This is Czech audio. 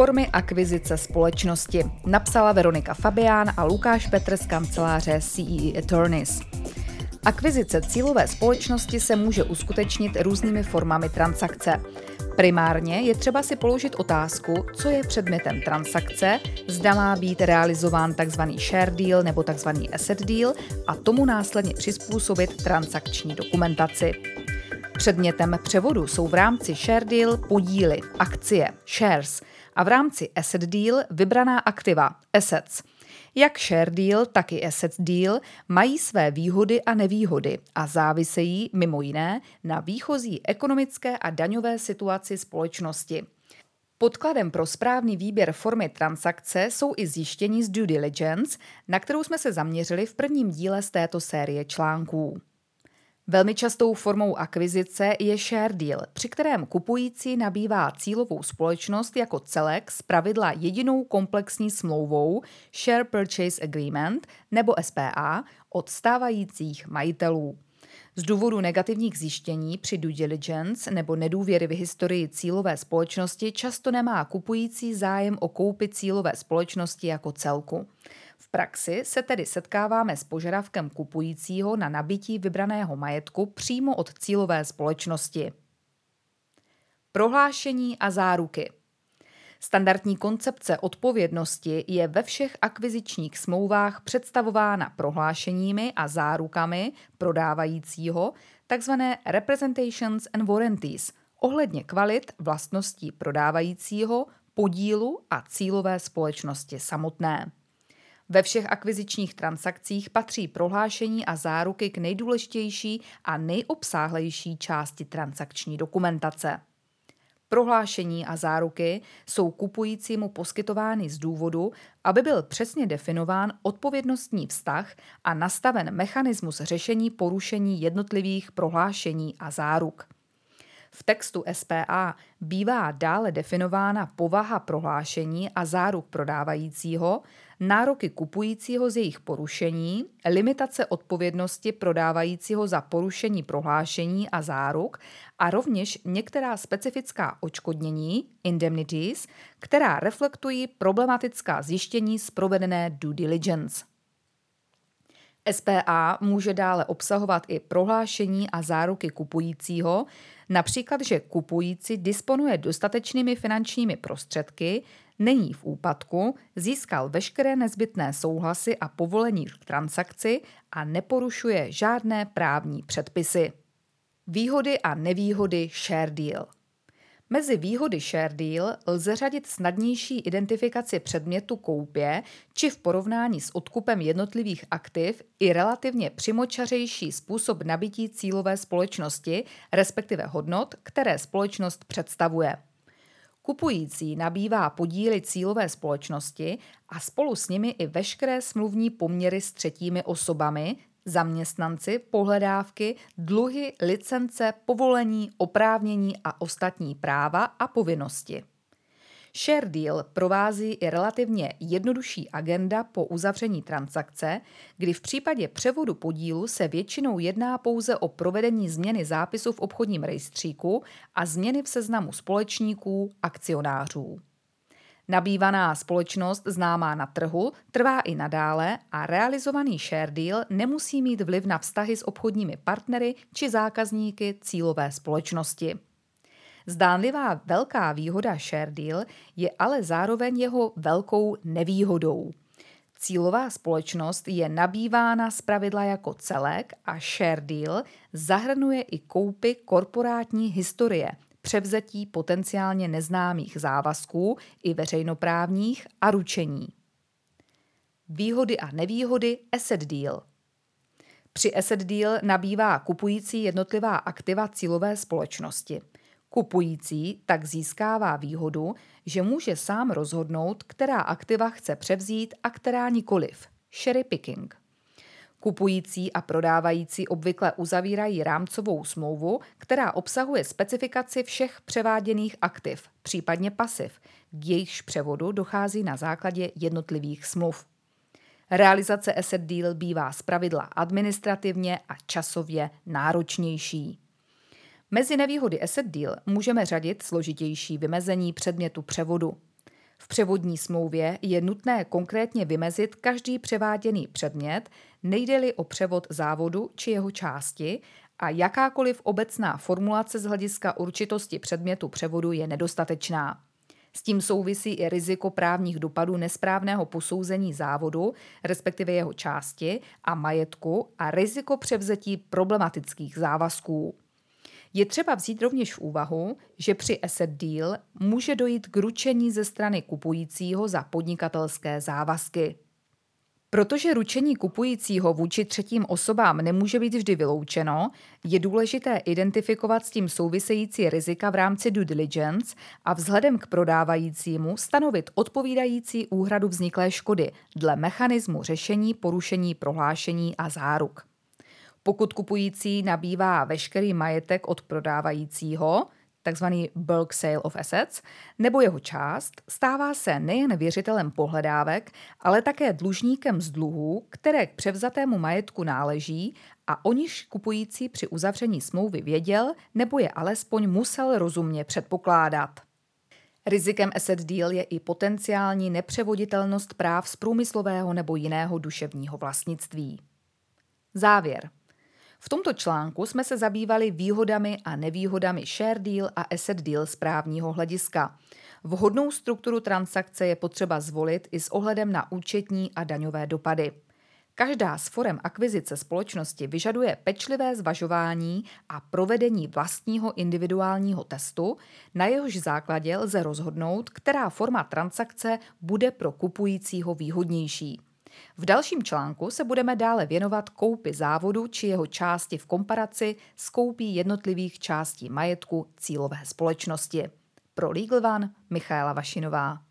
Formy akvizice společnosti napsala Veronika Fabián a Lukáš Petr z kanceláře CEE Attorneys. Akvizice cílové společnosti se může uskutečnit různými formami transakce. Primárně je třeba si položit otázku, co je předmětem transakce, zda má být realizován tzv. share deal nebo tzv. asset deal a tomu následně přizpůsobit transakční dokumentaci. Předmětem převodu jsou v rámci share deal podíly, akcie, shares a v rámci asset deal vybraná aktiva, assets. Jak share deal, tak i asset deal mají své výhody a nevýhody a závisejí mimo jiné na výchozí ekonomické a daňové situaci společnosti. Podkladem pro správný výběr formy transakce jsou i zjištění z due diligence, na kterou jsme se zaměřili v prvním díle z této série článků. Velmi častou formou akvizice je share deal, při kterém kupující nabývá cílovou společnost jako celek z pravidla jedinou komplexní smlouvou Share Purchase Agreement nebo SPA od stávajících majitelů. Z důvodu negativních zjištění při due diligence nebo nedůvěry v historii cílové společnosti často nemá kupující zájem o koupi cílové společnosti jako celku praxi se tedy setkáváme s požadavkem kupujícího na nabití vybraného majetku přímo od cílové společnosti. Prohlášení a záruky. Standardní koncepce odpovědnosti je ve všech akvizičních smlouvách představována prohlášeními a zárukami prodávajícího, takzvané representations and warranties, ohledně kvalit vlastností prodávajícího, podílu a cílové společnosti samotné. Ve všech akvizičních transakcích patří prohlášení a záruky k nejdůležitější a nejobsáhlejší části transakční dokumentace. Prohlášení a záruky jsou kupujícímu poskytovány z důvodu, aby byl přesně definován odpovědnostní vztah a nastaven mechanismus řešení porušení jednotlivých prohlášení a záruk. V textu SPA bývá dále definována povaha prohlášení a záruk prodávajícího, nároky kupujícího z jejich porušení, limitace odpovědnosti prodávajícího za porušení prohlášení a záruk a rovněž některá specifická očkodnění, indemnities, která reflektují problematická zjištění z provedené due diligence. SPA může dále obsahovat i prohlášení a záruky kupujícího, například, že kupující disponuje dostatečnými finančními prostředky, není v úpadku, získal veškeré nezbytné souhlasy a povolení k transakci a neporušuje žádné právní předpisy. Výhody a nevýhody share deal – Mezi výhody share deal lze řadit snadnější identifikaci předmětu koupě či v porovnání s odkupem jednotlivých aktiv i relativně přimočařejší způsob nabití cílové společnosti, respektive hodnot, které společnost představuje. Kupující nabývá podíly cílové společnosti a spolu s nimi i veškeré smluvní poměry s třetími osobami, zaměstnanci, pohledávky, dluhy, licence, povolení, oprávnění a ostatní práva a povinnosti. Share deal provází i relativně jednodušší agenda po uzavření transakce, kdy v případě převodu podílu se většinou jedná pouze o provedení změny zápisu v obchodním rejstříku a změny v seznamu společníků, akcionářů. Nabývaná společnost známá na trhu trvá i nadále a realizovaný share deal nemusí mít vliv na vztahy s obchodními partnery či zákazníky cílové společnosti. Zdánlivá velká výhoda share deal je ale zároveň jeho velkou nevýhodou. Cílová společnost je nabývána zpravidla jako celek a share deal zahrnuje i koupy korporátní historie – převzetí potenciálně neznámých závazků i veřejnoprávních a ručení. Výhody a nevýhody asset deal. Při asset deal nabývá kupující jednotlivá aktiva cílové společnosti. Kupující tak získává výhodu, že může sám rozhodnout, která aktiva chce převzít a která nikoliv. Sherry picking. Kupující a prodávající obvykle uzavírají rámcovou smlouvu, která obsahuje specifikaci všech převáděných aktiv, případně pasiv, k jejichž převodu dochází na základě jednotlivých smluv. Realizace asset deal bývá zpravidla administrativně a časově náročnější. Mezi nevýhody asset deal můžeme řadit složitější vymezení předmětu převodu. V převodní smlouvě je nutné konkrétně vymezit každý převáděný předmět, nejde-li o převod závodu či jeho části, a jakákoliv obecná formulace z hlediska určitosti předmětu převodu je nedostatečná. S tím souvisí i riziko právních dopadů nesprávného posouzení závodu, respektive jeho části a majetku a riziko převzetí problematických závazků. Je třeba vzít rovněž v úvahu, že při asset deal může dojít k ručení ze strany kupujícího za podnikatelské závazky. Protože ručení kupujícího vůči třetím osobám nemůže být vždy vyloučeno, je důležité identifikovat s tím související rizika v rámci due diligence a vzhledem k prodávajícímu stanovit odpovídající úhradu vzniklé škody dle mechanismu řešení porušení prohlášení a záruk. Pokud kupující nabývá veškerý majetek od prodávajícího, takzvaný bulk sale of assets, nebo jeho část, stává se nejen věřitelem pohledávek, ale také dlužníkem z dluhů, které k převzatému majetku náleží a o niž kupující při uzavření smlouvy věděl nebo je alespoň musel rozumně předpokládat. Rizikem asset deal je i potenciální nepřevoditelnost práv z průmyslového nebo jiného duševního vlastnictví. Závěr. V tomto článku jsme se zabývali výhodami a nevýhodami share deal a asset deal z právního hlediska. Vhodnou strukturu transakce je potřeba zvolit i s ohledem na účetní a daňové dopady. Každá z forem akvizice společnosti vyžaduje pečlivé zvažování a provedení vlastního individuálního testu, na jehož základě lze rozhodnout, která forma transakce bude pro kupujícího výhodnější. V dalším článku se budeme dále věnovat koupi závodu či jeho části v komparaci s koupí jednotlivých částí majetku cílové společnosti. Pro Legal One Michaela Vašinová.